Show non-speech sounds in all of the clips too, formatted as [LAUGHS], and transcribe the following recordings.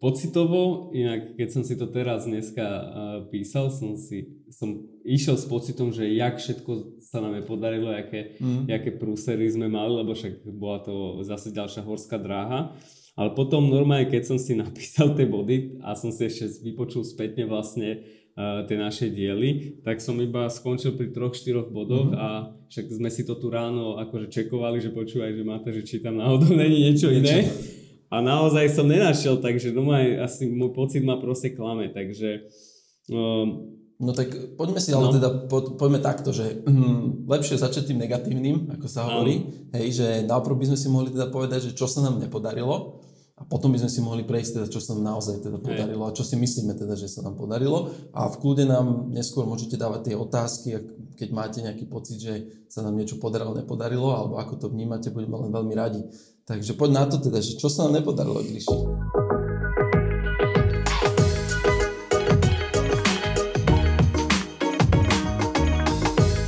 pocitovo, inak keď som si to teraz dneska písal, som si som išiel s pocitom, že jak všetko sa nám je podarilo, aké, mm. aké prúsery sme mali, lebo však bola to zase ďalšia horská dráha. Ale potom normálne, keď som si [LAUGHS] napísal tie body a som si ešte vypočul spätne vlastne uh, tie naše diely, tak som iba skončil pri troch, štyroch bodoch mm-hmm. a však sme si to tu ráno akože čekovali, že počúvaj, že máte, že či tam náhodou [LAUGHS] není niečo, niečo. A naozaj som nenašiel, takže doma asi môj pocit ma proste klame, takže um, No tak poďme si ale no. teda, po, poďme takto, že hm, lepšie začať tým negatívnym, ako sa hovorí, no. hej, že najprv by sme si mohli teda povedať, že čo sa nám nepodarilo a potom by sme si mohli prejsť teda, čo sa nám naozaj teda podarilo a čo si myslíme teda, že sa nám podarilo. A v kľude nám neskôr môžete dávať tie otázky, keď máte nejaký pocit, že sa nám niečo podarilo, nepodarilo alebo ako to vnímate, budeme len veľmi radi. Takže poď na to teda, že čo sa nám nepodarilo, Gríši?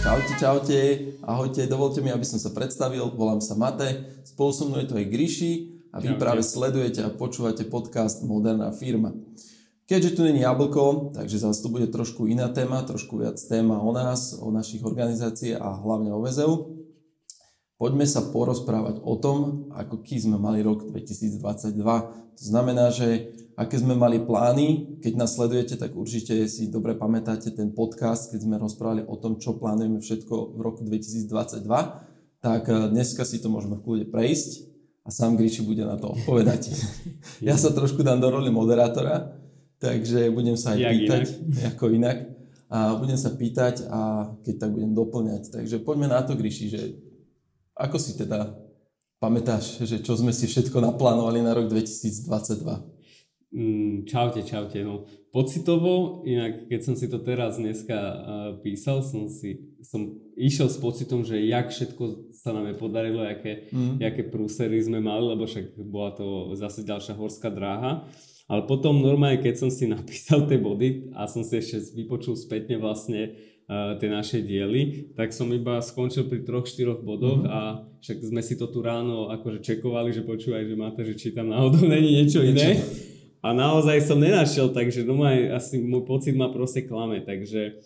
Čaute, čaute, ahojte, dovolte mi, aby som sa predstavil, volám sa Mate, spolu so mnou je to aj Gríši a vy práve sledujete a počúvate podcast Moderná firma. Keďže tu není jablko, takže zase tu bude trošku iná téma, trošku viac téma o nás, o našich organizáciách a hlavne o VZU. Poďme sa porozprávať o tom, ako ký sme mali rok 2022. To znamená, že aké sme mali plány, keď nás sledujete, tak určite si dobre pamätáte ten podcast, keď sme rozprávali o tom, čo plánujeme všetko v roku 2022. Tak eh, dneska si to môžeme v kľude prejsť a sám Gríči bude na to odpovedať. [LAUGHS] ja sa trošku dám do roli moderátora, takže budem sa aj Jak pýtať, inak. ako inak. A budem sa pýtať a keď tak budem doplňať. Takže poďme na to, Gríši, že ako si teda pamätáš, že čo sme si všetko naplánovali na rok 2022? Mm, čaute, čaute. No, pocitovo, inak keď som si to teraz dneska uh, písal, som si som išiel s pocitom, že jak všetko sa nám je podarilo, aké, mm. aké prúsery sme mali, lebo však bola to zase ďalšia horská dráha. Ale potom normálne, keď som si [LAUGHS] napísal tie body a som si ešte vypočul spätne vlastne tie naše diely, tak som iba skončil pri troch, štyroch bodoch mm-hmm. a však sme si to tu ráno akože čekovali, že počúvaj, že máte, že či tam náhodou [LAUGHS] není niečo, niečo iné. A naozaj som nenašiel, takže doma asi môj pocit ma proste klame, takže...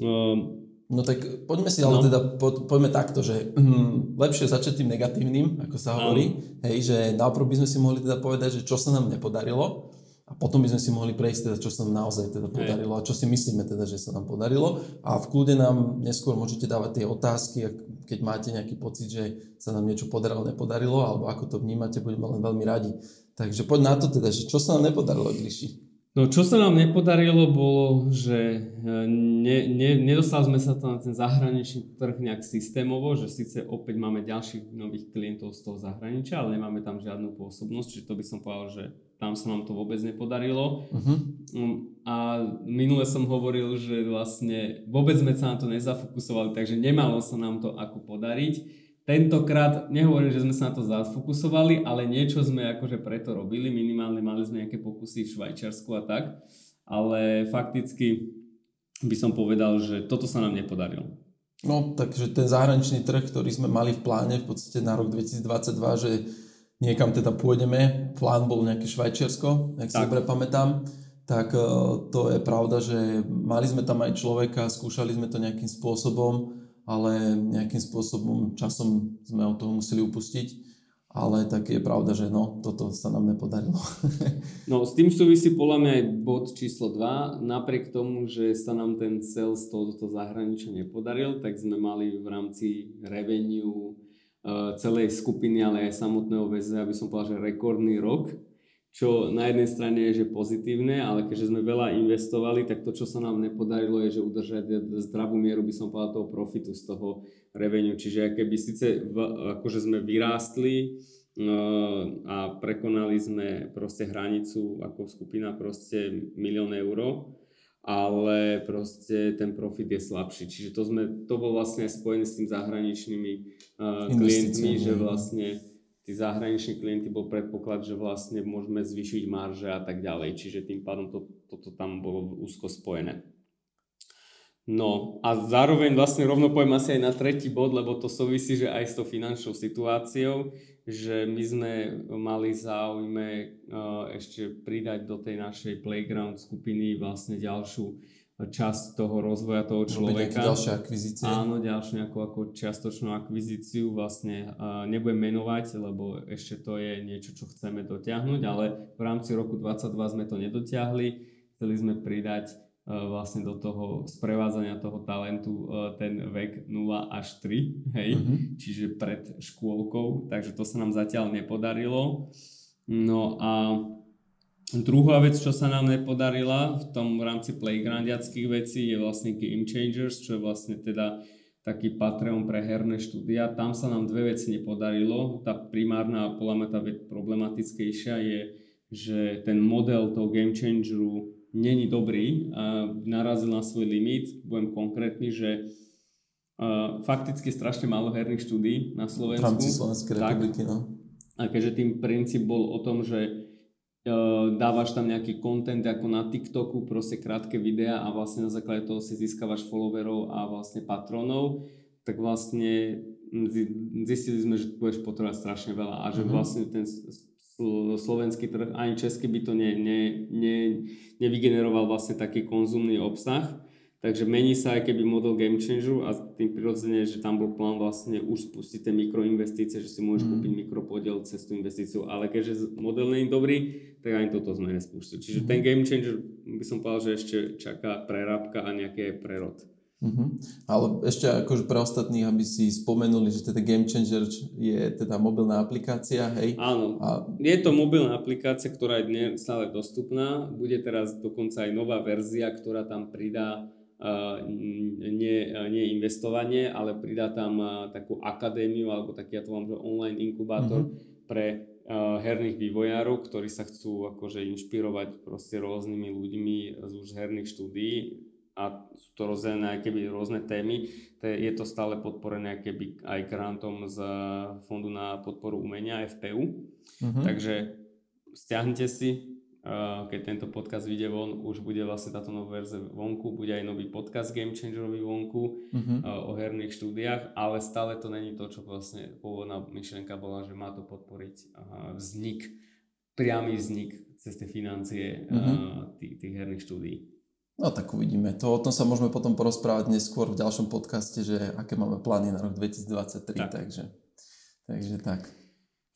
Um, No tak poďme si ale no. teda, po, poďme takto, že hm, lepšie začať tým negatívnym, ako sa hovorí, no. hej, že najprv by sme si mohli teda povedať, že čo sa nám nepodarilo, a potom by sme si mohli prejsť teda, čo sa nám naozaj teda podarilo a čo si myslíme teda, že sa nám podarilo. A v kľude nám neskôr môžete dávať tie otázky, keď máte nejaký pocit, že sa nám niečo podarilo, nepodarilo, alebo ako to vnímate, budeme len veľmi radi. Takže poď na to teda, že čo sa nám nepodarilo, Gliši? No čo sa nám nepodarilo bolo, že e, ne, ne, nedostali sme sa to na ten zahraničný trh nejak systémovo, že síce opäť máme ďalších nových klientov z toho zahraničia, ale nemáme tam žiadnu pôsobnosť, čiže to by som povedal, že tam sa nám to vôbec nepodarilo. Uh-huh. A minule som hovoril, že vlastne vôbec sme sa na to nezafokusovali, takže nemalo sa nám to ako podariť. Tentokrát nehovorím, že sme sa na to zafokusovali, ale niečo sme akože preto robili, minimálne mali sme nejaké pokusy v Švajčiarsku a tak, ale fakticky by som povedal, že toto sa nám nepodarilo. No, takže ten zahraničný trh, ktorý sme mali v pláne v podstate na rok 2022, že niekam teda pôjdeme, plán bol nejaké Švajčiarsko, ak si dobre pamätám, tak e, to je pravda, že mali sme tam aj človeka, skúšali sme to nejakým spôsobom, ale nejakým spôsobom časom sme od toho museli upustiť. Ale tak je pravda, že no, toto sa nám nepodarilo. [LAUGHS] no, s tým súvisí podľa mňa aj bod číslo 2. Napriek tomu, že sa nám ten cel z tohoto zahraničia nepodaril, tak sme mali v rámci revenue Eh, celej skupiny, ale aj samotného VZ, aby som povedal, že rekordný rok, čo na jednej strane je že pozitívne, ale keďže sme veľa investovali, tak to, čo sa nám nepodarilo, je, že udržať zdravú mieru, by som povedal, toho profitu z toho revenue. Čiže keby síce v, akože sme vyrástli no, a prekonali sme proste hranicu ako skupina proste milión eur, ale proste ten profit je slabší. Čiže to, sme, to bol vlastne spojené s tým zahraničnými uh, klientmi, že vlastne tí zahraniční klienti bol predpoklad, že vlastne môžeme zvýšiť marže a tak ďalej. Čiže tým pádom to, toto tam bolo úzko spojené. No a zároveň vlastne rovno poviem asi aj na tretí bod, lebo to súvisí, že aj s tou finančnou situáciou, že my sme mali záujme uh, ešte pridať do tej našej playground skupiny vlastne ďalšiu časť toho rozvoja toho človeka. ďalšia akvizícia. Áno, ďalšiu nejakú ako čiastočnú akvizíciu vlastne uh, nebudem menovať, lebo ešte to je niečo, čo chceme dotiahnuť, ale v rámci roku 2022 sme to nedotiahli. Chceli sme pridať uh, vlastne do toho sprevádzania toho talentu uh, ten vek 0 až 3, hej, uh-huh. čiže pred škôlkou, takže to sa nám zatiaľ nepodarilo. No a Druhá vec, čo sa nám nepodarila v tom v rámci playgroundiackých vecí je vlastne Game Changers, čo je vlastne teda taký Patreon pre herné štúdia. Tam sa nám dve veci nepodarilo. Tá primárna, podľa mňa tá problematickejšia je, že ten model toho Game Changeru není dobrý a narazil na svoj limit. Budem konkrétny, že uh, fakticky strašne málo herných štúdí na Slovensku. V rámci Slovenskej republiky, no. A keďže tým princíp bol o tom, že dávaš tam nejaký content ako na TikToku, proste krátke videá a vlastne na základe toho si získavaš followerov a vlastne patronov, tak vlastne zistili sme, že budeš potrebovať strašne veľa a že mm-hmm. vlastne ten slovenský trh, ani český by to ne, ne, ne, nevygeneroval vlastne taký konzumný obsah Takže mení sa aj keby model game changeru a tým prirodzene, že tam bol plán vlastne už spustiť tie mikroinvestície, že si môžeš mm. kúpiť mikropodiel cez tú investíciu, ale keďže model nie je dobrý, tak ani toto sme nespustili. Čiže mm. ten game changer by som povedal, že ešte čaká prerábka a nejaký prerod. Mm-hmm. Ale ešte akože pre ostatných, aby si spomenuli, že teda Game Changer je teda mobilná aplikácia, hej? Áno, a... je to mobilná aplikácia, ktorá je dnes stále dostupná. Bude teraz dokonca aj nová verzia, ktorá tam pridá nie, nie investovanie, ale pridá tam takú akadémiu alebo taký, ja to mám, že online inkubátor mm-hmm. pre herných vývojárov, ktorí sa chcú akože inšpirovať proste rôznymi ľuďmi z už herných štúdií a sú to rozdelené aj keby rôzne témy. Je to stále podporené keby aj grantom z Fondu na podporu umenia FPU. Mm-hmm. Takže stiahnite si, keď tento podcast vyjde von, už bude vlastne táto nová verzia vonku, bude aj nový podcast Game Changerový vonku uh-huh. o herných štúdiách, ale stále to není to, čo vlastne pôvodná myšlienka bola, že má to podporiť vznik, priamy vznik cez tie financie uh-huh. tých, tých herných štúdií. No tak uvidíme. To, o tom sa môžeme potom porozprávať neskôr v ďalšom podcaste, že aké máme plány na rok 2023, tak. takže, takže tak.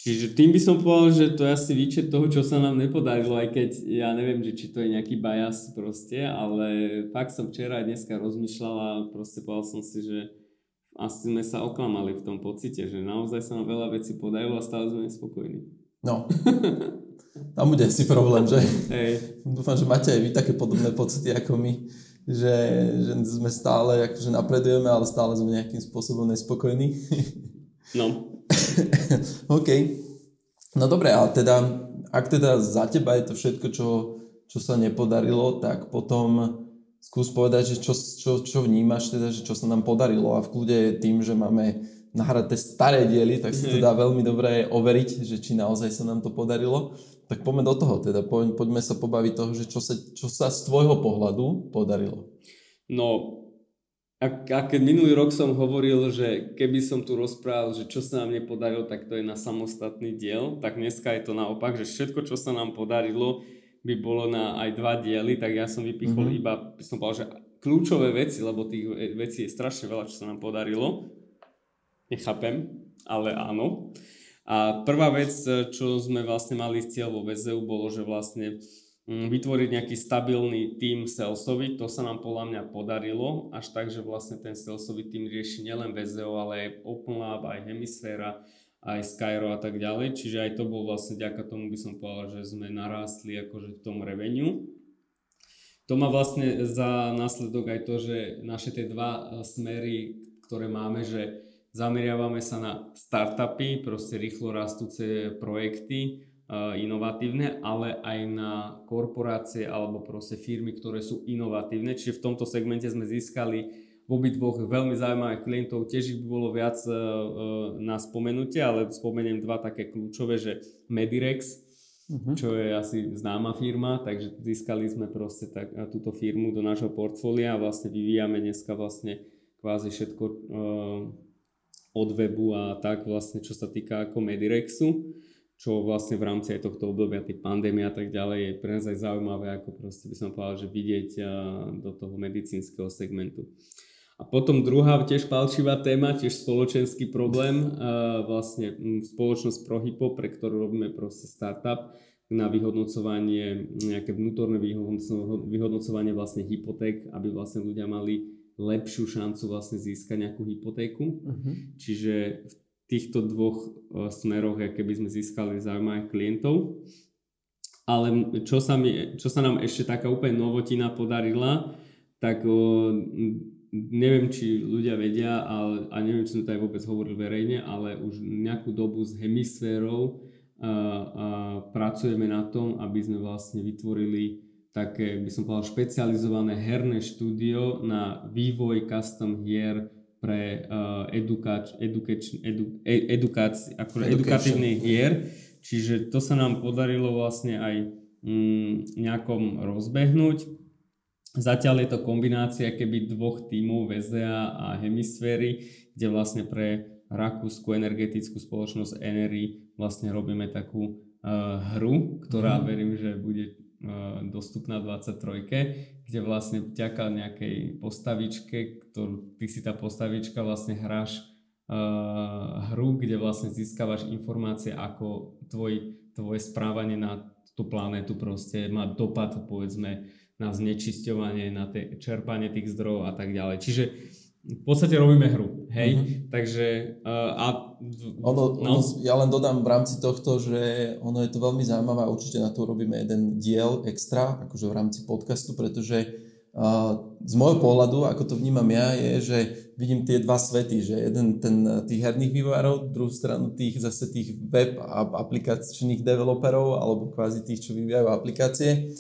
Čiže tým by som povedal, že to je asi výčet toho, čo sa nám nepodarilo, aj keď ja neviem, že či to je nejaký bias proste, ale fakt som včera aj dneska rozmýšľal a proste povedal som si, že asi sme sa oklamali v tom pocite, že naozaj sa nám veľa vecí podarilo a stále sme nespokojní. No. [LAUGHS] Tam bude asi problém, že? Hej. Dúfam, že máte aj vy také podobné pocity ako my, že, že sme stále, akože napredujeme, ale stále sme nejakým spôsobom nespokojní. No. [LAUGHS] OK. No dobre, ale teda, ak teda za teba je to všetko, čo, čo sa nepodarilo, tak potom skús povedať, že čo, čo, čo vnímaš, teda, že čo sa nám podarilo a v kľude je tým, že máme nahraté staré diely, tak sa to dá veľmi dobre overiť, že či naozaj sa nám to podarilo. Tak poďme do toho, teda poďme sa pobaviť toho, že čo sa, čo sa z tvojho pohľadu podarilo. No, a, a keď minulý rok som hovoril, že keby som tu rozprával, že čo sa nám nepodarilo, tak to je na samostatný diel, tak dneska je to naopak, že všetko, čo sa nám podarilo, by bolo na aj dva diely, tak ja som vypichol mm-hmm. iba, som povedal, že kľúčové veci, lebo tých vecí je strašne veľa, čo sa nám podarilo. Nechápem, ale áno. A prvá vec, čo sme vlastne mali cieľ vo VZU, bolo, že vlastne vytvoriť nejaký stabilný tým salesový, to sa nám podľa mňa podarilo, až tak, že vlastne ten salesový tým rieši nielen VZO, ale aj OpenLab, aj Hemisféra, aj Skyro a tak ďalej, čiže aj to bol vlastne ďaká tomu by som povedal, že sme narástli akože v tom revenue. To má vlastne za následok aj to, že naše tie dva e, smery, ktoré máme, že zameriavame sa na startupy, proste rýchlo rastúce projekty, inovatívne, ale aj na korporácie alebo proste firmy, ktoré sú inovatívne. Čiže v tomto segmente sme získali v obidvoch veľmi zaujímavých klientov. Tiež ich by bolo viac uh, na spomenutie, ale spomeniem dva také kľúčové, že Medirex uh-huh. čo je asi známa firma, takže získali sme proste tak, túto firmu do nášho portfólia a vlastne vyvíjame dneska vlastne kvázi všetko od webu a tak vlastne, čo sa týka ako Medirexu, čo vlastne v rámci aj tohto obdobia tej pandémie a tak ďalej je pre nás aj zaujímavé, ako proste by som povedal, že vidieť do toho medicínskeho segmentu. A potom druhá tiež palčivá téma, tiež spoločenský problém, vlastne spoločnosť ProHypo, pre ktorú robíme proste startup na vyhodnocovanie, nejaké vnútorné vyhodnocovanie vlastne hypoték, aby vlastne ľudia mali lepšiu šancu vlastne získať nejakú hypotéku. Uh-huh. Čiže v týchto dvoch uh, smeroch, keby sme získali zaujímavých klientov. Ale čo sa, mi, čo sa nám ešte taká úplne novotina podarila, tak uh, neviem, či ľudia vedia, ale, a neviem, či sme to aj vôbec hovorili verejne, ale už nejakú dobu s hemisférou a, a pracujeme na tom, aby sme vlastne vytvorili také, by som povedal, špecializované herné štúdio na vývoj custom hier pre uh, edukač, edukač, edu, e, edukáci, ako edukatívnych hier. Čiže to sa nám podarilo vlastne aj mm, nejakom rozbehnúť Zatiaľ je to kombinácia keby dvoch tímov VZA a Hemisféry, kde vlastne pre rakúsku energetickú spoločnosť Enery vlastne robíme takú uh, hru, ktorá mm. verím, že bude uh, dostupná 23, kde vlastne vďaka nejakej postavičke, ktorú ty si tá postavička vlastne hráš uh, hru, kde vlastne získavaš informácie, ako tvoj, tvoje správanie na tú planetu proste má dopad povedzme na znečisťovanie, na te, čerpanie tých zdrojov a tak ďalej. Čiže v podstate robíme hru, hej? Mm-hmm. Takže uh, a... Ono, no. ono, ja len dodám v rámci tohto, že ono je to veľmi zaujímavé a určite na to robíme jeden diel extra, akože v rámci podcastu, pretože uh, z môjho pohľadu, ako to vnímam ja, je, že vidím tie dva svety, že jeden ten tých herných vývojárov, druhú stranu tých zase tých web a aplikačných developerov alebo kvázi tých, čo vyvíjajú aplikácie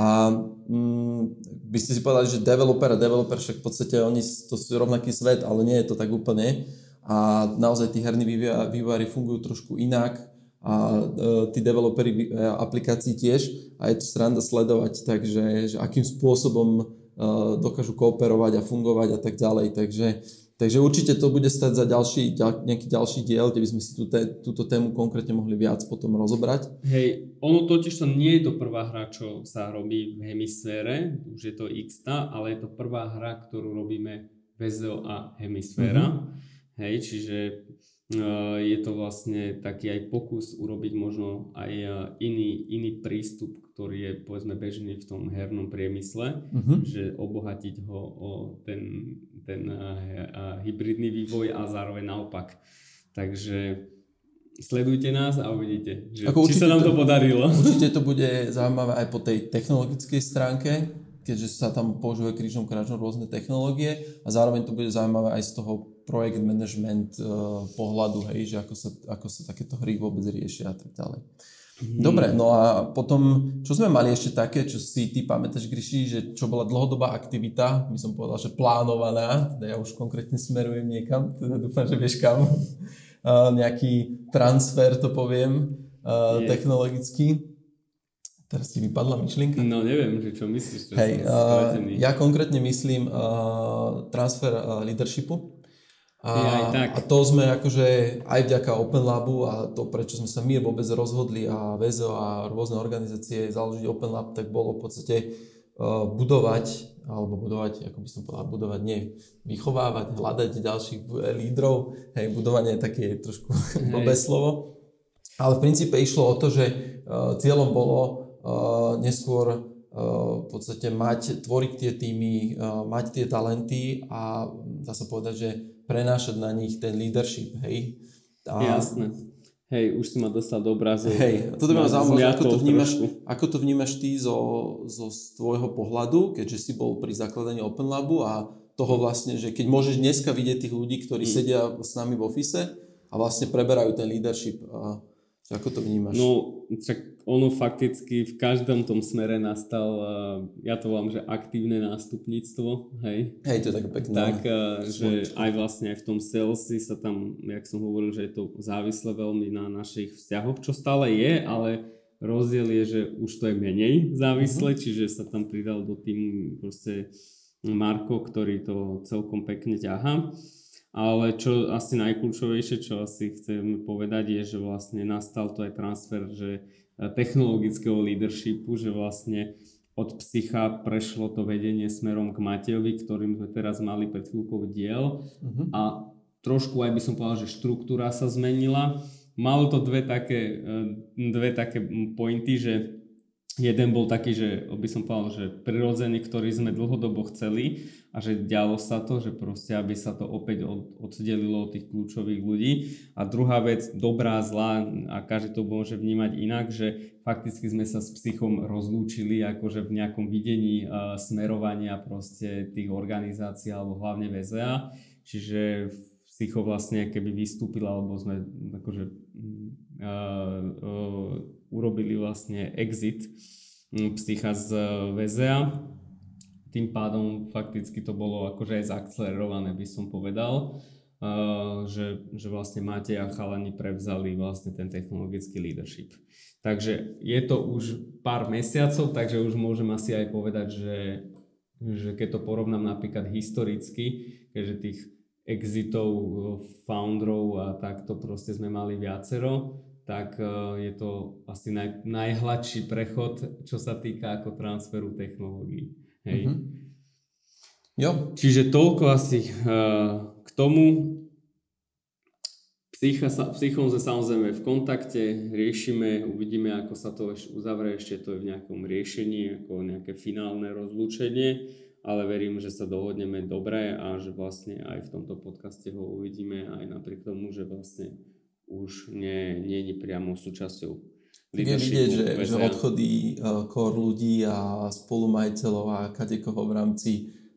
a mm, by ste si povedali, že developer a developer, však v podstate oni to sú rovnaký svet, ale nie je to tak úplne. A naozaj tí herní vývojári fungujú trošku inak a e, tí developeri e, aplikácií tiež a je to sranda sledovať, takže že akým spôsobom e, dokážu kooperovať a fungovať a tak ďalej. Takže Takže určite to bude stať za ďalší, ďal, nejaký ďalší diel, kde by sme si tú, túto tému konkrétne mohli viac potom rozobrať. Hej, ono totiž to nie je to prvá hra, čo sa robí v hemisfére, už je to x ale je to prvá hra, ktorú robíme VZO a hemisféra. Mm-hmm. Hej, čiže uh, je to vlastne taký aj pokus urobiť možno aj uh, iný, iný prístup, ktorý je povedzme bežný v tom hernom priemysle, mm-hmm. že obohatiť ho o ten ten uh, hybridný vývoj a zároveň naopak. Takže sledujte nás a uvidíte, že, Ako či sa nám to, to podarilo. Určite to bude [LAUGHS] zaujímavé aj po tej technologickej stránke, keďže sa tam používajú krížom krážom rôzne technológie a zároveň to bude zaujímavé aj z toho projekt management uh, pohľadu, hej, že ako sa, ako sa takéto hry vôbec riešia a tak ďalej. Mm. Dobre, no a potom, čo sme mali ešte také, čo si ty pamätáš, Gryši, že čo bola dlhodobá aktivita, by som povedal, že plánovaná, teda ja už konkrétne smerujem niekam, teda dúfam, že vieš kam, uh, [LAUGHS] nejaký transfer, to poviem, uh, technologický. Teraz ti vypadla myšlienka? No neviem, že čo myslíš. Hej, uh, ja konkrétne myslím uh, transfer uh, leadershipu a, aj tak. a to sme akože aj vďaka Open Labu a to, prečo sme sa my vôbec rozhodli a VZO a rôzne organizácie založiť Open Lab, tak bolo v podstate uh, budovať, alebo budovať, ako by som povedal, budovať, nie vychovávať, hľadať ďalších lídrov, hej, budovanie je také trošku [LAUGHS] blbé slovo. Ale v princípe išlo o to, že uh, cieľom bolo uh, neskôr v podstate mať, tvoriť tie týmy, mať tie talenty a dá sa povedať, že prenášať na nich ten leadership, hej. A... Jasné. Hej, už si ma dostal do obrazu. Hej, toto by ma zaujímalo, ako to, vnímaš, ako to vnímaš ty zo, zo z tvojho pohľadu, keďže si bol pri zakladaní Open Labu a toho vlastne, že keď môžeš dneska vidieť tých ľudí, ktorí mm. sedia s nami v office a vlastne preberajú ten leadership. A ako to vnímaš? No, čak ono fakticky v každom tom smere nastal, ja to volám, že aktívne nástupníctvo, hej. Hej, to je také pekné. Tak, že aj vlastne aj v tom salesi sa tam, jak som hovoril, že je to závislé veľmi na našich vzťahoch, čo stále je, ale rozdiel je, že už to je menej závislé, uh-huh. čiže sa tam pridal do týmu proste Marko, ktorý to celkom pekne ťaha. Ale čo asi najkľúčovejšie, čo asi chcem povedať, je, že vlastne nastal to aj transfer že e, technologického leadershipu, že vlastne od psycha prešlo to vedenie smerom k Matejovi, ktorým sme teraz mali pred chvíľkou diel uh-huh. a trošku aj by som povedal, že štruktúra sa zmenila. Malo to dve také, e, dve také pointy, že jeden bol taký, že by som povedal, že prirodzený, ktorý sme dlhodobo chceli a že dialo sa to, že proste, aby sa to opäť od, oddelilo od tých kľúčových ľudí. A druhá vec, dobrá, zlá, a každý to môže vnímať inak, že fakticky sme sa s psychom rozlúčili akože v nejakom videní uh, smerovania proste tých organizácií alebo hlavne VZA. Čiže psycho vlastne keby vystúpil, alebo sme akože uh, uh, urobili vlastne exit psycha z VZA tým pádom fakticky to bolo akože aj zaakcelerované, by som povedal, uh, že, že vlastne Matej a chalani prevzali vlastne ten technologický leadership. Takže je to už pár mesiacov, takže už môžem asi aj povedať, že, že keď to porovnám napríklad historicky, keďže tých exitov, founderov a takto proste sme mali viacero, tak je to asi naj, najhladší prechod, čo sa týka ako transferu technológií. Hej. Mm-hmm. Jo. Čiže toľko asi uh, k tomu. Psycha, psychom sme samozrejme v kontakte, riešime, uvidíme, ako sa to ešte uzavrie, ešte to je v nejakom riešení, ako nejaké finálne rozlúčenie, ale verím, že sa dohodneme dobre a že vlastne aj v tomto podcaste ho uvidíme aj napriek tomu, že vlastne už nie, nie je priamo súčasťou je vidieť, že, že odchody uh, core ľudí a spolumajiteľov a kadekoho v rámci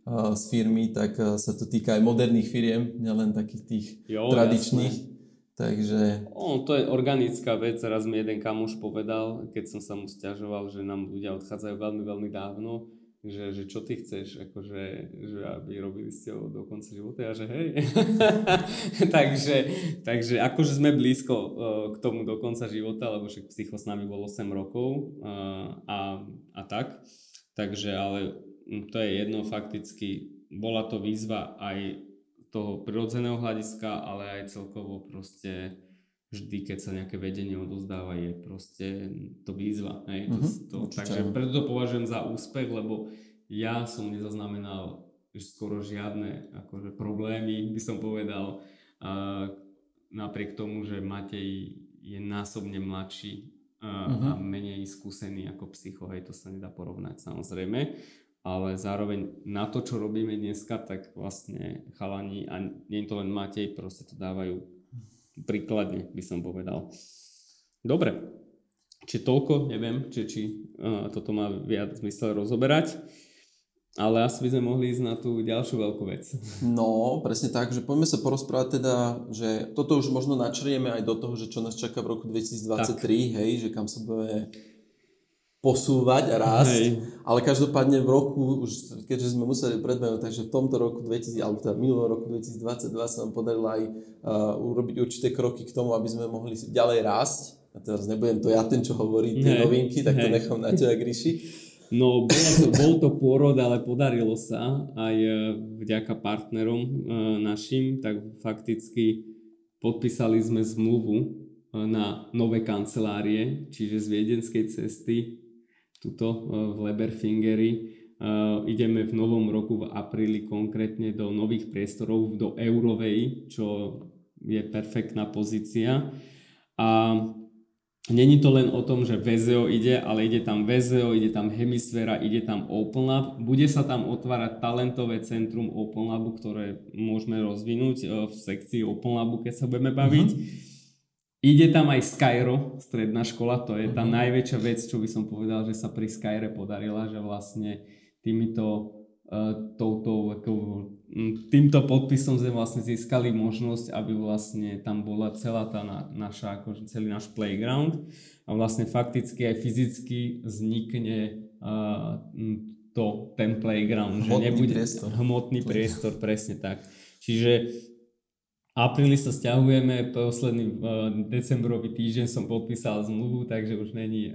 uh, z firmy, tak uh, sa to týka aj moderných firiem, nielen takých tých jo, tradičných. Jasné. Takže... O, to je organická vec, raz mi jeden kamoš povedal, keď som sa mu stiažoval, že nám ľudia odchádzajú veľmi, veľmi dávno, že, že čo ty chceš, akože, že aby robili ste ho do konca života a že hej. [LAUGHS] takže, takže akože sme blízko uh, k tomu do konca života, lebo však psycho s nami bolo 8 rokov uh, a, a tak. Takže ale to je jedno fakticky. Bola to výzva aj toho prirodzeného hľadiska, ale aj celkovo proste vždy, keď sa nejaké vedenie odozdáva, je proste to výzva. Hej? Mm-hmm, to, to, takže preto to považujem za úspech, lebo ja som nezaznamenal skoro žiadne akože, problémy, by som povedal. A napriek tomu, že Matej je násobne mladší a, mm-hmm. a menej skúsený ako psycho, hej, to sa nedá porovnať samozrejme ale zároveň na to, čo robíme dneska, tak vlastne chalani, a nie je to len Matej, proste to dávajú príkladne by som povedal. Dobre, či toľko, neviem, či, či uh, toto má viac zmysel rozoberať. Ale asi by sme mohli ísť na tú ďalšiu veľkú vec. No, presne tak, že poďme sa porozprávať teda, že toto už možno načrieme aj do toho, že čo nás čaká v roku 2023, tak. hej, že kam sa bude posúvať a rásť, Hej. ale každopádne v roku, už keďže sme museli predbehnúť, takže v tomto roku 2000, alebo teda minulého roku 2022 sa nám podarilo aj uh, urobiť určité kroky k tomu, aby sme mohli ďalej rásť. A teraz nebudem to ja ten, čo hovorí tie Hej. novinky, tak to Hej. nechám na teba, Gríši. No, bol to, bol to pôrod, ale podarilo sa aj e, vďaka partnerom uh, našim, tak fakticky podpísali sme zmluvu na nové kancelárie, čiže z viedenskej cesty tuto e, v Leberfingeri. E, ideme v novom roku v apríli konkrétne do nových priestorov, do Eurovej, čo je perfektná pozícia. A Není to len o tom, že VZO ide, ale ide tam VZO, ide tam Hemisféra, ide tam Open Lab. Bude sa tam otvárať talentové centrum Open Labu, ktoré môžeme rozvinúť e, v sekcii Open Labu, keď sa budeme baviť. Uh-huh. Ide tam aj Skyro, stredná škola, to je tá mm-hmm. najväčšia vec, čo by som povedal, že sa pri Skyre podarila, že vlastne týmito uh, touto, ako, týmto podpisom sme vlastne získali možnosť, aby vlastne tam bola celá tá na, naša, akože celý náš playground a vlastne fakticky aj fyzicky vznikne uh, to, ten playground, hmotný že nebude priestor. hmotný priestor, presne tak. Čiže apríli sa stiahujeme, posledný decembrový týždeň som podpísal zmluvu, takže už není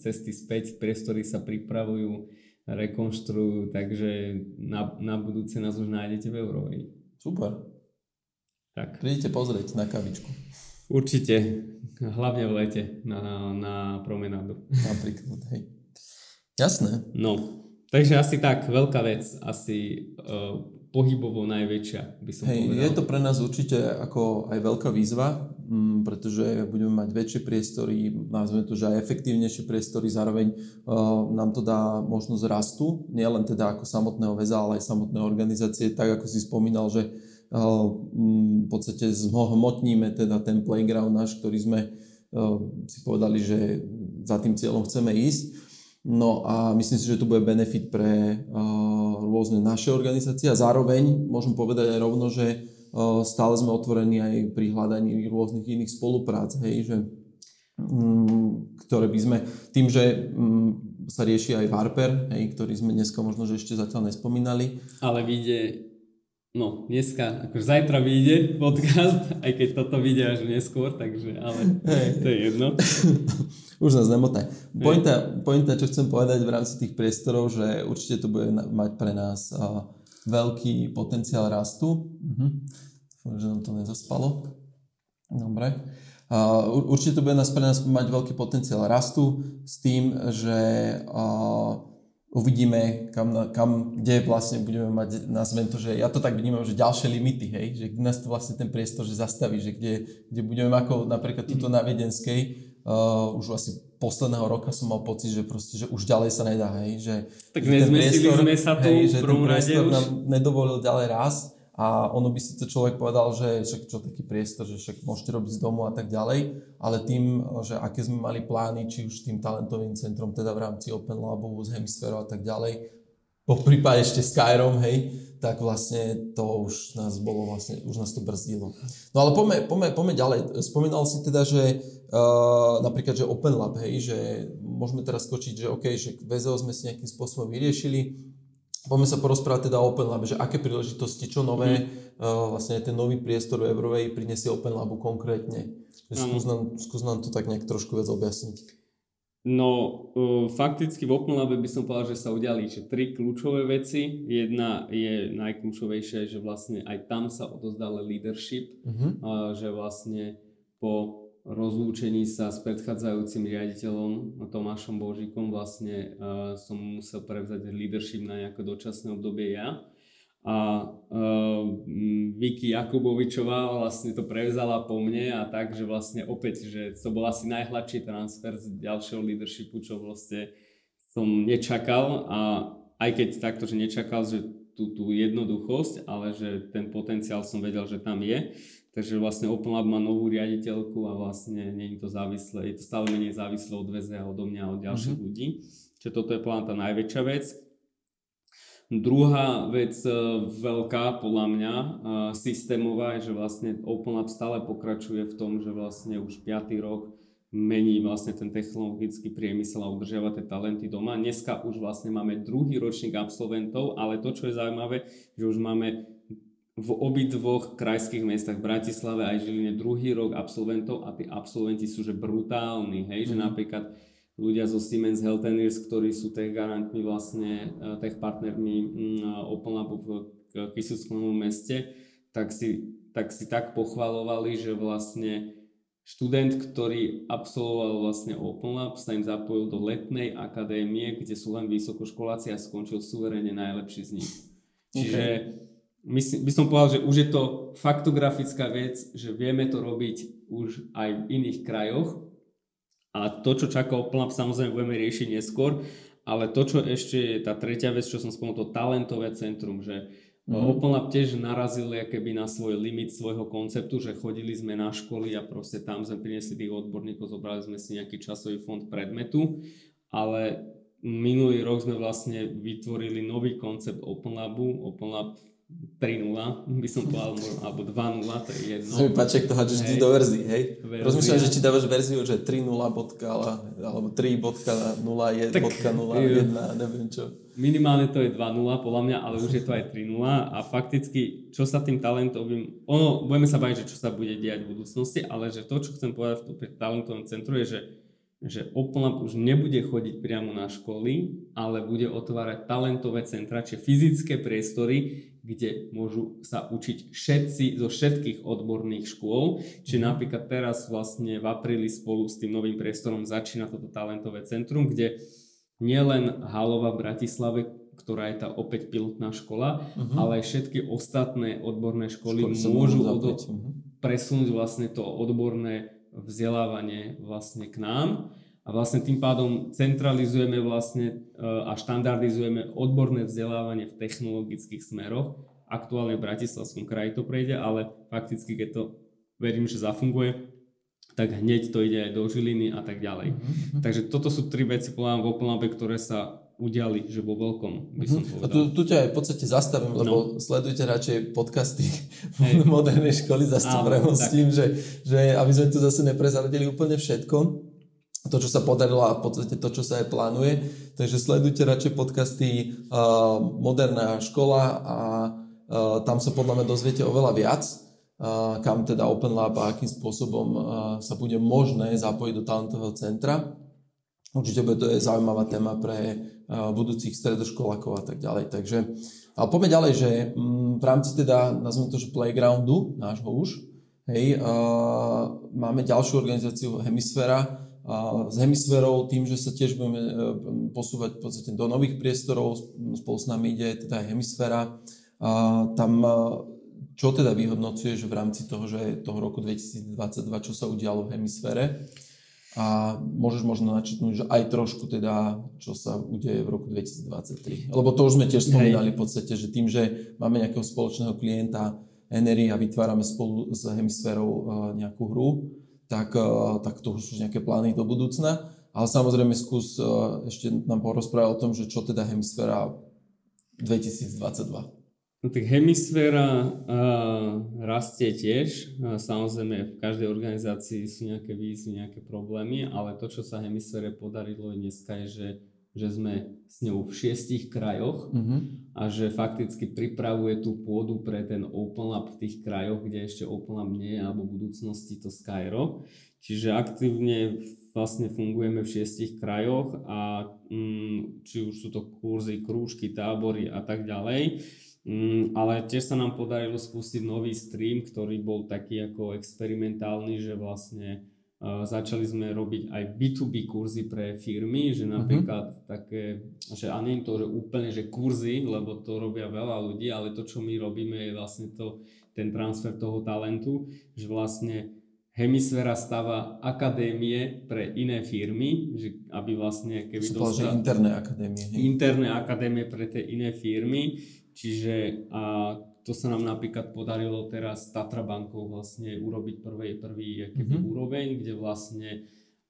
cesty späť, priestory sa pripravujú, rekonštruujú, takže na, na budúce nás už nájdete v Eurovej. Super. Tak. Prídite pozrieť na kavičku. Určite, hlavne v lete na, na promenádu. Napríklad, hej. Jasné. No, takže asi tak, veľká vec, asi uh, pohybovo najväčšia, by som Hej, povedal. je to pre nás určite ako aj veľká výzva, m, mm, pretože budeme mať väčšie priestory, nazveme to, že aj efektívnejšie priestory, zároveň uh, nám to dá možnosť rastu, nielen teda ako samotného väza, ale aj samotné organizácie, tak ako si spomínal, že uh, m, v podstate zhmotníme teda ten playground náš, ktorý sme uh, si povedali, že za tým cieľom chceme ísť No a myslím si, že to bude benefit pre uh, rôzne naše organizácie a zároveň môžem povedať aj rovno, že uh, stále sme otvorení aj pri hľadaní rôznych iných spoluprác, hej, že um, ktoré by sme, tým, že um, sa rieši aj Varper, hej, ktorý sme dneska možno, že ešte zatiaľ nespomínali. Ale vyjde, no dneska, akože zajtra vyjde podcast, aj keď toto vyjde až neskôr, takže, ale hey. to je jedno. [LAUGHS] Už nás nemotaj. Pointa, pointa, čo chcem povedať v rámci tých priestorov, že určite to bude mať pre nás uh, veľký potenciál rastu. Uh-huh. Že nám to nezaspalo. Dobre. Uh, určite to bude nás, pre nás mať veľký potenciál rastu s tým, že uh, uvidíme, kam, kam, kde vlastne budeme mať, nazvem to, že ja to tak vnímam, že ďalšie limity, hej, že kde nás to vlastne ten priestor, že zastaví, že kde, kde budeme ako napríklad tuto na Viedenskej, uh, už asi posledného roka som mal pocit, že proste, že už ďalej sa nedá, hej, že... Tak nezmestili sme sa tu hej, že ten priestor už... nám nedovolil ďalej raz a ono by si to človek povedal, že však čo taký priestor, že však môžete robiť z domu a tak ďalej, ale tým, že aké sme mali plány, či už tým talentovým centrom, teda v rámci Open Labu, z Hemisféru a tak ďalej, po prípade ešte Skyrom, hej, tak vlastne to už nás bolo vlastne, už nás to brzdilo. No ale poďme, poďme, poďme ďalej. Spomínal si teda, že uh, napríklad, že Open Lab, hej, že môžeme teraz skočiť, že OK, že VZO sme si nejakým spôsobom vyriešili, poďme sa porozprávať teda o Open Lab, že aké príležitosti, čo nové, mm. uh, vlastne ten nový priestor v Eurovej prinesie Open Labu konkrétne. Skús nám, skús nám to tak nejak trošku viac objasniť. No, uh, fakticky v Open Labe by som povedal, že sa udiali že tri kľúčové veci. Jedna je najkľúčovejšia, že vlastne aj tam sa odozdal leadership, uh-huh. uh, že vlastne po rozlúčení sa s predchádzajúcim riaditeľom Tomášom Božikom vlastne uh, som musel prevzať leadership na nejaké dočasné obdobie ja a uh, Vicky Jakubovičová vlastne to prevzala po mne a tak, že vlastne opäť, že to bol asi najhladší transfer z ďalšieho leadershipu, čo vlastne som nečakal a aj keď takto, že nečakal, že tú, tú jednoduchosť, ale že ten potenciál som vedel, že tam je. Takže vlastne Open Lab má novú riaditeľku a vlastne nie je to závislé, je to stále menej závislé od VZ a odo mňa a od ďalších mm-hmm. ľudí. Čiže toto je plán tá najväčšia vec. Druhá vec e, veľká podľa mňa, e, systémová, je, že vlastne OpenLab stále pokračuje v tom, že vlastne už 5. rok mení vlastne ten technologický priemysel a udržiava tie talenty doma. Dneska už vlastne máme druhý ročník absolventov, ale to, čo je zaujímavé, že už máme v obidvoch krajských mestách, v Bratislave aj Žiline, druhý rok absolventov a tí absolventi sú že brutálni, hej, mm. že mhm. napríklad ľudia zo Siemens Healthineers, ktorí sú tech garantmi vlastne, eh, tech partnermi mm, OpenLabu v Kisuckom meste, tak si, tak si tak pochvalovali, že vlastne študent, ktorý absolvoval vlastne OpenLab, sa im zapojil do letnej akadémie, kde sú len vysokoškoláci a skončil suverene najlepší z nich. Čiže okay. By som povedal, že už je to faktografická vec, že vieme to robiť už aj v iných krajoch a to, čo čaká Oplnap, samozrejme budeme riešiť neskôr, ale to, čo ešte je tá tretia vec, čo som spomenul, to talentové centrum, že mm-hmm. Oplnap tiež narazil keby na svoj limit svojho konceptu, že chodili sme na školy a proste tam sme priniesli tých odborníkov, zobrali sme si nejaký časový fond predmetu, ale minulý rok sme vlastne vytvorili nový koncept OpenLabu. OpenLab 3-0, by som povedal, alebo 2-0, to je jedno. To mi páči, ak to hádžeš vždy do verzií, hej? Verzia. Rozmýšľam, že či dávaš verziu, že 3.0. alebo 3.0.01, neviem čo. Minimálne to je 2-0 podľa mňa, ale už je to aj 3-0 a fakticky, čo sa tým talentovým, ono, budeme sa baviť, že čo sa bude diať v budúcnosti, ale že to, čo chcem povedať v tom talentovom centru je, že že OpenLab už nebude chodiť priamo na školy, ale bude otvárať talentové centra, čiže fyzické priestory, kde môžu sa učiť všetci zo všetkých odborných škôl. Čiže mhm. napríklad teraz vlastne v apríli spolu s tým novým priestorom začína toto talentové centrum, kde nielen Halova v Bratislave, ktorá je tá opäť pilotná škola, uh-huh. ale aj všetky ostatné odborné školy Školy môžu odo- uh-huh. presunúť vlastne to odborné vzdelávanie vlastne k nám a vlastne tým pádom centralizujeme vlastne e, a štandardizujeme odborné vzdelávanie v technologických smeroch. Aktuálne v Bratislavskom kraji to prejde, ale fakticky, keď to verím, že zafunguje, tak hneď to ide aj do Žiliny a tak ďalej. Mm-hmm. Takže toto sú tri veci v Oplnabe, ktoré sa udiali, že vo veľkom, by som povedal. A tu, tu ťa aj v podstate zastavím, lebo no. sledujte radšej podcasty hey. modernej školy, zase s tým, že, že aby sme tu zase neprezradili úplne všetko to, čo sa podarilo a v podstate to, čo sa aj plánuje. Takže sledujte radšej podcasty uh, Moderná škola a uh, tam sa podľa mňa dozviete oveľa viac, uh, kam teda Open Lab a akým spôsobom uh, sa bude možné zapojiť do talentového centra. Určite to je zaujímavá téma pre uh, budúcich stredoškolákov a tak ďalej. Takže ale poďme ďalej, že um, v rámci teda, nazvime to, že playgroundu nášho už, hej, uh, máme ďalšiu organizáciu Hemisféra, a s hemisférou tým, že sa tiež budeme posúvať v podstate do nových priestorov, spolu s nami ide teda aj hemisféra. A tam čo teda vyhodnocuješ v rámci toho, že toho roku 2022, čo sa udialo v hemisfére? A môžeš možno načetnúť, že aj trošku teda, čo sa udeje v roku 2023. Lebo to už sme tiež spomínali v podstate, že tým, že máme nejakého spoločného klienta Enery a vytvárame spolu s hemisférou e, nejakú hru, tak, eh, tak to už sú nejaké plány do budúcna. Ale samozrejme skús eh, ešte nám porozprávať o tom, že čo teda hemisféra 2022. No tak hemisféra uh, rastie tiež. Uh, samozrejme v každej organizácii sú nejaké výzvy, nejaké problémy, ale to, čo sa hemisfére podarilo dneska je, že že sme s ňou v šiestich krajoch mm-hmm. a že fakticky pripravuje tú pôdu pre ten Open Lab v tých krajoch, kde ešte Open Lab nie je, alebo v budúcnosti to Skyro. Čiže aktívne vlastne fungujeme v šiestich krajoch a mm, či už sú to kurzy, krúžky, tábory a tak ďalej. Mm, ale tiež sa nám podarilo spustiť nový stream, ktorý bol taký ako experimentálny, že vlastne začali sme robiť aj B2B kurzy pre firmy, že mhm. napríklad uh-huh. také, že a nie to, že úplne, že kurzy, lebo to robia veľa ľudí, ale to, čo my robíme, je vlastne to, ten transfer toho talentu, že vlastne Hemisféra stáva akadémie pre iné firmy, že aby vlastne keby dostal... interné akadémie. Interné akadémie pre tie iné firmy, čiže a to sa nám napríklad podarilo teraz s Tatra bankou vlastne urobiť prvý, prvý mm-hmm. úroveň, kde vlastne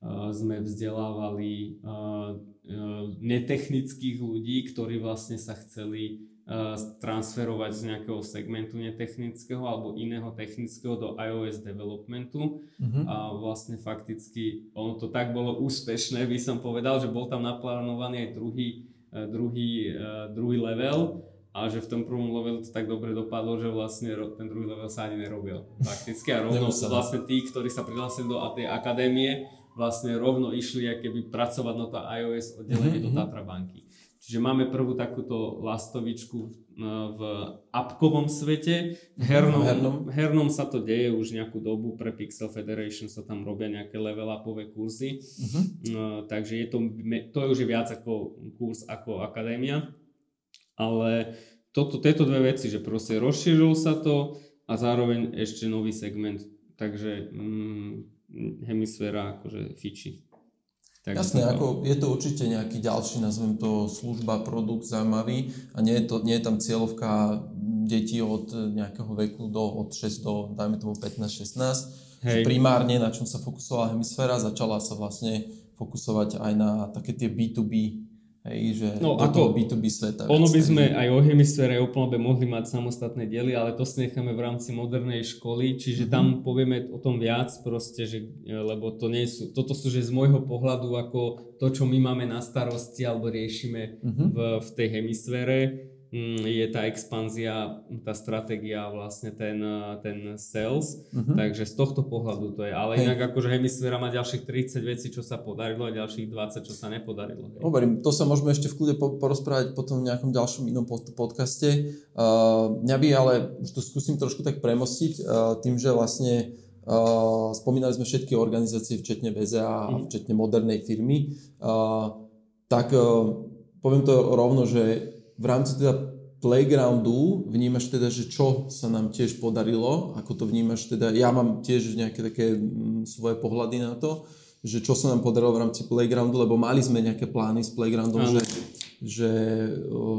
uh, sme vzdelávali uh, uh, netechnických ľudí, ktorí vlastne sa chceli uh, transferovať z nejakého segmentu netechnického alebo iného technického do iOS developmentu mm-hmm. a vlastne fakticky ono to tak bolo úspešné, by som povedal, že bol tam naplánovaný aj druhý, uh, druhý, uh, druhý level a že v tom prvom levelu to tak dobre dopadlo, že vlastne ten druhý level sa ani nerobil. Fakticky a [LAUGHS] rovno vlastne tí, ktorí sa prihlásili do tej akadémie, vlastne rovno išli keby pracovať na to iOS oddelenie mm-hmm. do mhm. Tatra banky. Čiže máme prvú takúto lastovičku v apkovom svete. V hernom, hernom. hernom sa to deje už nejakú dobu, pre Pixel Federation sa tam robia nejaké level upové kurzy. Uh-huh. Uh, takže je to, to je už viac ako kurz ako akadémia ale toto, tieto dve veci, že proste rozšíril sa to a zároveň ešte nový segment, takže mm, hemisféra akože fiči. Tak Jasné, ako je to určite nejaký ďalší, nazvem to služba, produkt zaujímavý a nie je, to, nie je tam cieľovka detí od nejakého veku do, od 6 do, dajme tomu 15-16. Hej. Primárne, na čom sa fokusovala hemisféra, začala sa vlastne fokusovať aj na také tie B2B Hej, že no, do ako, toho B2B sveta. Ono by sme aj o hemisfére úplne mohli mať samostatné diely, ale to si necháme v rámci modernej školy, čiže mm-hmm. tam povieme o tom viac proste, že, lebo to nie sú, toto sú že z môjho pohľadu ako to, čo my máme na starosti alebo riešime mm-hmm. v, v tej hemisfére je tá expanzia, tá stratégia vlastne ten, ten sales, uh-huh. takže z tohto pohľadu to je. Ale hej. inak akože hemisféra má ďalších 30 vecí, čo sa podarilo a ďalších 20, čo sa nepodarilo. Hovorím, to sa môžeme ešte v kľude porozprávať potom v nejakom ďalšom inom podcaste. Uh, mňa by ale, už to skúsim trošku tak premostiť, uh, tým, že vlastne uh, spomínali sme všetky organizácie, včetne VZA a uh-huh. včetne modernej firmy, uh, tak uh, poviem to rovno, že v rámci teda playgroundu vnímaš teda, že čo sa nám tiež podarilo, ako to vnímaš teda, ja mám tiež nejaké také mm, svoje pohľady na to, že čo sa nám podarilo v rámci playgroundu, lebo mali sme nejaké plány s playgroundom, že, že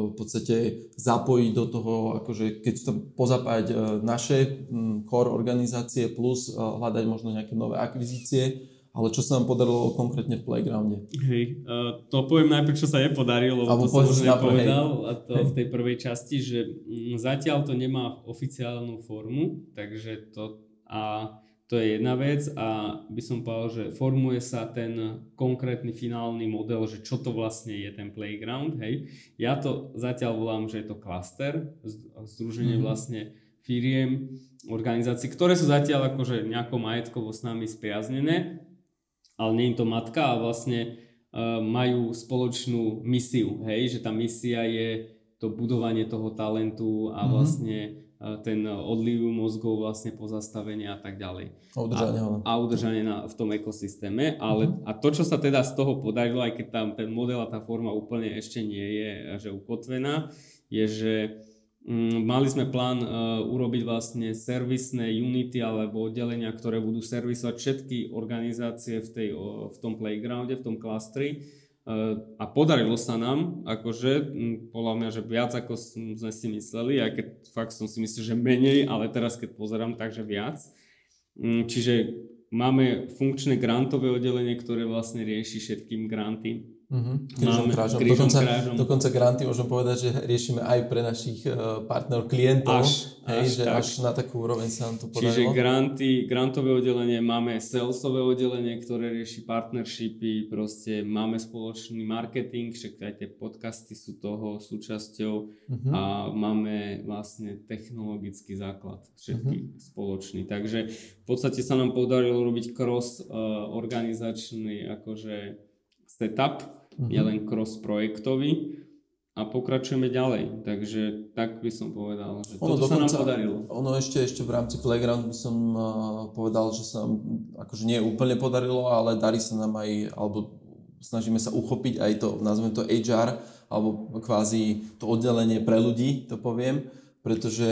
v podstate zapojiť do toho, akože keď tam pozapájať e, naše mm, core organizácie plus e, hľadať možno nejaké nové akvizície, ale čo sa nám podarilo konkrétne v playgrounde? Hej, uh, to poviem najprv, čo sa nepodarilo, lebo to som už nepovedal a to hej. v tej prvej časti, že m, zatiaľ to nemá oficiálnu formu, takže to a to je jedna vec a by som povedal, že formuje sa ten konkrétny finálny model, že čo to vlastne je ten playground, hej. Ja to zatiaľ volám, že je to cluster, združenie mm-hmm. vlastne firiem, organizácií, ktoré sú zatiaľ akože nejako majetkovo s nami spriaznené, ale nie je to matka a vlastne uh, majú spoločnú misiu, hej, že tá misia je to budovanie toho talentu a mm-hmm. vlastne uh, ten odliv mozgov vlastne pozastavenie a tak ďalej. A udržanie, a, a udržanie na, v tom ekosystéme. Ale, mm-hmm. A to, čo sa teda z toho podarilo, aj keď tam ten model a tá forma úplne ešte nie je že ukotvená, je, že mali sme plán uh, urobiť vlastne servisné unity alebo oddelenia, ktoré budú servisovať všetky organizácie v, tej, v tom playgrounde, v tom klastri. Uh, a podarilo sa nám, akože, um, podľa mňa, že viac ako sme si mysleli, aj keď fakt som si myslel, že menej, ale teraz keď pozerám, takže viac. Um, čiže máme funkčné grantové oddelenie, ktoré vlastne rieši všetkým granty Uh-huh. Krížom, krážom. Krížom, dokonca, krážom. dokonca granty môžem povedať, že riešime aj pre našich uh, partnerov, klientov, až, hej, až, že tak. až na takú úroveň sa nám to podarilo. Čiže granty, grantové oddelenie, máme salesové oddelenie, ktoré rieši partnershipy, proste máme spoločný marketing, však aj tie podcasty sú toho súčasťou uh-huh. a máme vlastne technologický základ všetky uh-huh. spoločný. Takže v podstate sa nám podarilo robiť cross uh, organizačný akože setup, uh-huh. je len cross-projektový a pokračujeme ďalej. Takže tak by som povedal, že ono toto dokonca, sa nám podarilo. Ono ešte, ešte v rámci Playground by som uh, povedal, že sa akože nie úplne podarilo, ale darí sa nám aj, alebo snažíme sa uchopiť aj to, nazveme to HR, alebo kvázi to oddelenie pre ľudí, to poviem, pretože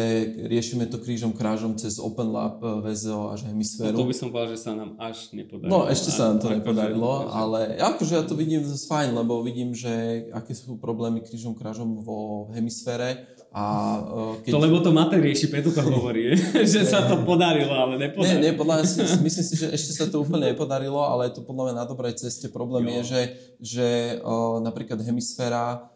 riešime to krížom krážom cez Open Lab, eh, VZO až hemisféru. No to by som povedal, že sa nám až nepodarilo. No ešte sa nám to ako nepodarilo, že, ale akože ja to vidím z fajn, lebo vidím, že aké sú problémy krížom krážom vo hemisfére a eh, keď... To lebo to Matej rieši, Petu to [LAUGHS] hovorí, [LAUGHS] že sa to podarilo, ale nepodarilo. Nie, nie, podľa myslím si, že ešte sa to úplne nepodarilo, ale je to podľa mňa na dobrej ceste. Problém jo. je, že, že uh, napríklad hemisféra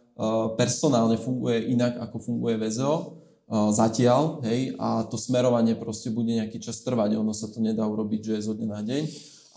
personálne funguje inak, ako funguje VZO zatiaľ, hej, a to smerovanie proste bude nejaký čas trvať, ono sa to nedá urobiť, že je zo dňa na deň,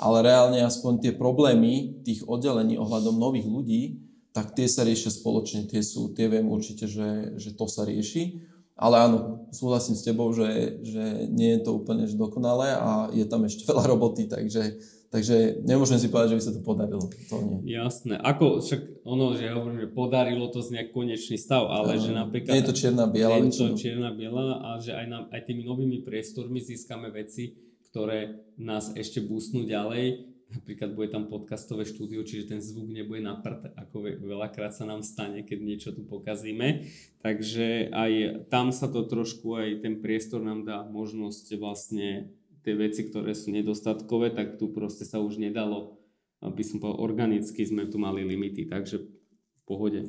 ale reálne aspoň tie problémy tých oddelení ohľadom nových ľudí, tak tie sa riešia spoločne, tie sú, tie viem určite, že, že to sa rieši, ale áno, súhlasím s tebou, že, že nie je to úplne dokonalé a je tam ešte [LAUGHS] veľa roboty, takže Takže nemôžem si povedať, že by sa to podarilo. To nie. Jasné. Ako však ono, že ja hovorím, že podarilo to z nejak konečný stav, ale no, že napríklad... Nie je to čierna biela. Nie je to čierna biela a že aj, na, aj tými novými priestormi získame veci, ktoré nás ešte búsnú ďalej. Napríklad bude tam podcastové štúdio, čiže ten zvuk nebude na prd, ako veľakrát sa nám stane, keď niečo tu pokazíme. Takže aj tam sa to trošku, aj ten priestor nám dá možnosť vlastne tie veci, ktoré sú nedostatkové, tak tu proste sa už nedalo, aby som povedal, organicky sme tu mali limity, takže v pohode.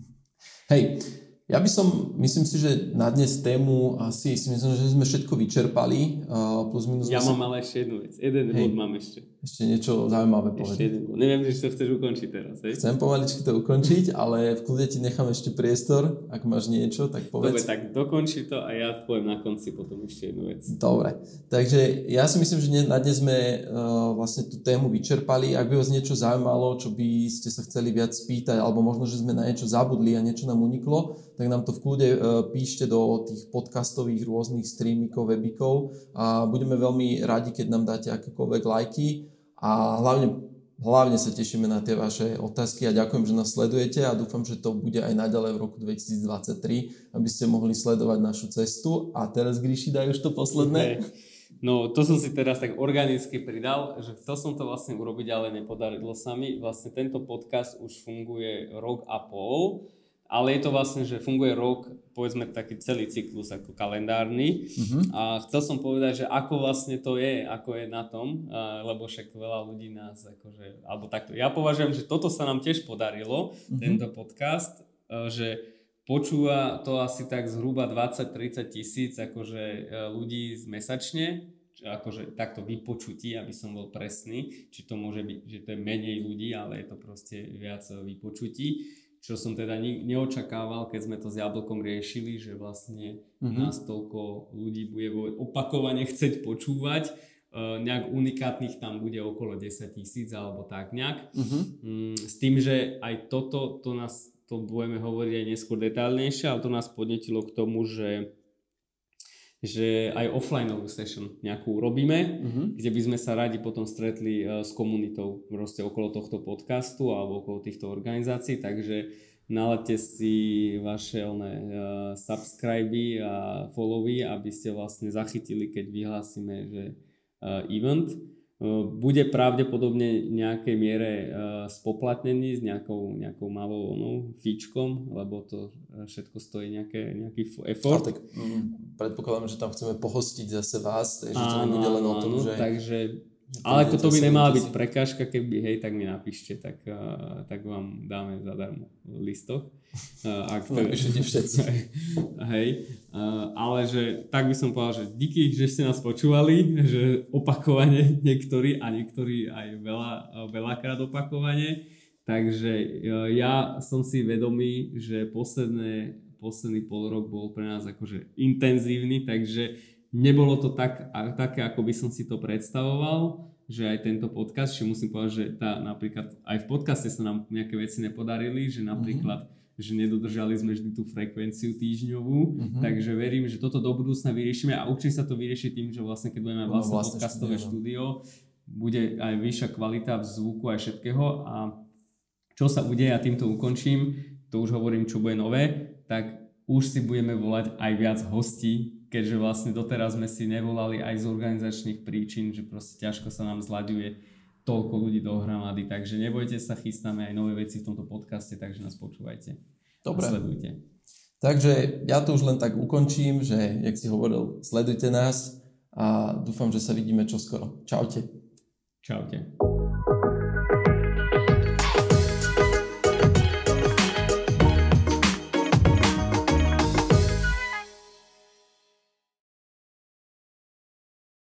[LAUGHS] Hej, ja by som, myslím si, že na dnes tému asi si myslím, že sme všetko vyčerpali. Uh, plus minus ja mám ale ešte jednu vec. Jeden Hej. bod mám ešte. Ešte niečo zaujímavé povedať. Ešte, neviem, že to chceš ukončiť teraz, hej? Chcem pomaličky to ukončiť, ale v kľude ti nechám ešte priestor, ak máš niečo, tak povedz. Dobre, tak dokonči to a ja poviem na konci potom ešte jednu vec. Dobre, takže ja si myslím, že na dnes sme uh, vlastne tú tému vyčerpali. Ak by vás niečo zaujímalo, čo by ste sa chceli viac spýtať, alebo možno, že sme na niečo zabudli a niečo nám uniklo, tak nám to v kľude uh, píšte do tých podcastových rôznych streamikov, webikov a budeme veľmi radi, keď nám dáte akékoľvek lajky a hlavne, hlavne sa tešíme na tie vaše otázky a ďakujem, že nás sledujete a dúfam, že to bude aj naďalej v roku 2023, aby ste mohli sledovať našu cestu. A teraz, Gríši, daj už to posledné. No, to som si teraz tak organicky pridal, že chcel som to vlastne urobiť, ale nepodarilo sa mi. Vlastne tento podcast už funguje rok a pol ale je to vlastne, že funguje rok, povedzme taký celý cyklus ako kalendárny uh-huh. a chcel som povedať, že ako vlastne to je, ako je na tom, lebo však veľa ľudí nás akože, alebo takto, ja považujem, že toto sa nám tiež podarilo, uh-huh. tento podcast, že počúva to asi tak zhruba 20-30 tisíc akože e, ľudí mesačne, akože takto vypočutí, aby som bol presný, či to môže byť, že to je menej ľudí, ale je to proste viac vypočutí čo som teda neočakával, keď sme to s Jablkom riešili, že vlastne mm-hmm. nás toľko ľudí bude opakovane chcieť počúvať. Uh, nejak unikátnych tam bude okolo 10 tisíc alebo tak nejak. Mm-hmm. Mm, s tým, že aj toto, to nás, to budeme hovoriť aj neskôr detálnejšie, ale to nás podnetilo k tomu, že že aj offlineovú session nejakú robíme, uh-huh. kde by sme sa radi potom stretli uh, s komunitou proste okolo tohto podcastu alebo okolo týchto organizácií, takže naladte si vaše one, uh, subscriby a followy, aby ste vlastne zachytili, keď vyhlásime, že uh, event bude pravdepodobne nejakej miere spoplatnený s nejakou, nejakou malou no, fíčkom, lebo to všetko stojí nejaké, nejaký effort. tak mm, predpokladám, že tam chceme pohostiť zase vás, takže to nebude len o tom, že... Takže ale to, to by nemala byť prekážka, keby hej, tak mi napíšte, tak, uh, tak vám dáme zadarmo listok. Uh, ak to... Napíšete všetci. [LAUGHS] hej, uh, ale že tak by som povedal, že díky, že ste nás počúvali, že opakovane [LAUGHS] niektorí a niektorí aj veľa, veľakrát opakovane. Takže uh, ja som si vedomý, že posledné, posledný pol rok bol pre nás akože intenzívny, takže Nebolo to tak, a, také, ako by som si to predstavoval, že aj tento podcast, či musím povedať, že tá napríklad aj v podcaste sa nám nejaké veci nepodarili, že napríklad mm-hmm. že nedodržali sme vždy tú frekvenciu týždňovú, mm-hmm. takže verím, že toto do budúcna vyriešime a určite sa to vyrieši tým, že vlastne keď budeme mať vlastne, vlastne podcastové štúdio, bude aj vyššia kvalita v zvuku aj všetkého a čo sa udeje a týmto ukončím, to už hovorím, čo bude nové, tak už si budeme volať aj viac hostí, keďže vlastne doteraz sme si nevolali aj z organizačných príčin, že proste ťažko sa nám zlaďuje toľko ľudí dohromady, takže nebojte sa, chystáme aj nové veci v tomto podcaste, takže nás počúvajte. Dobre. A sledujte. Takže ja to už len tak ukončím, že, jak si hovoril, sledujte nás a dúfam, že sa vidíme čoskoro. Čaute. Čaute.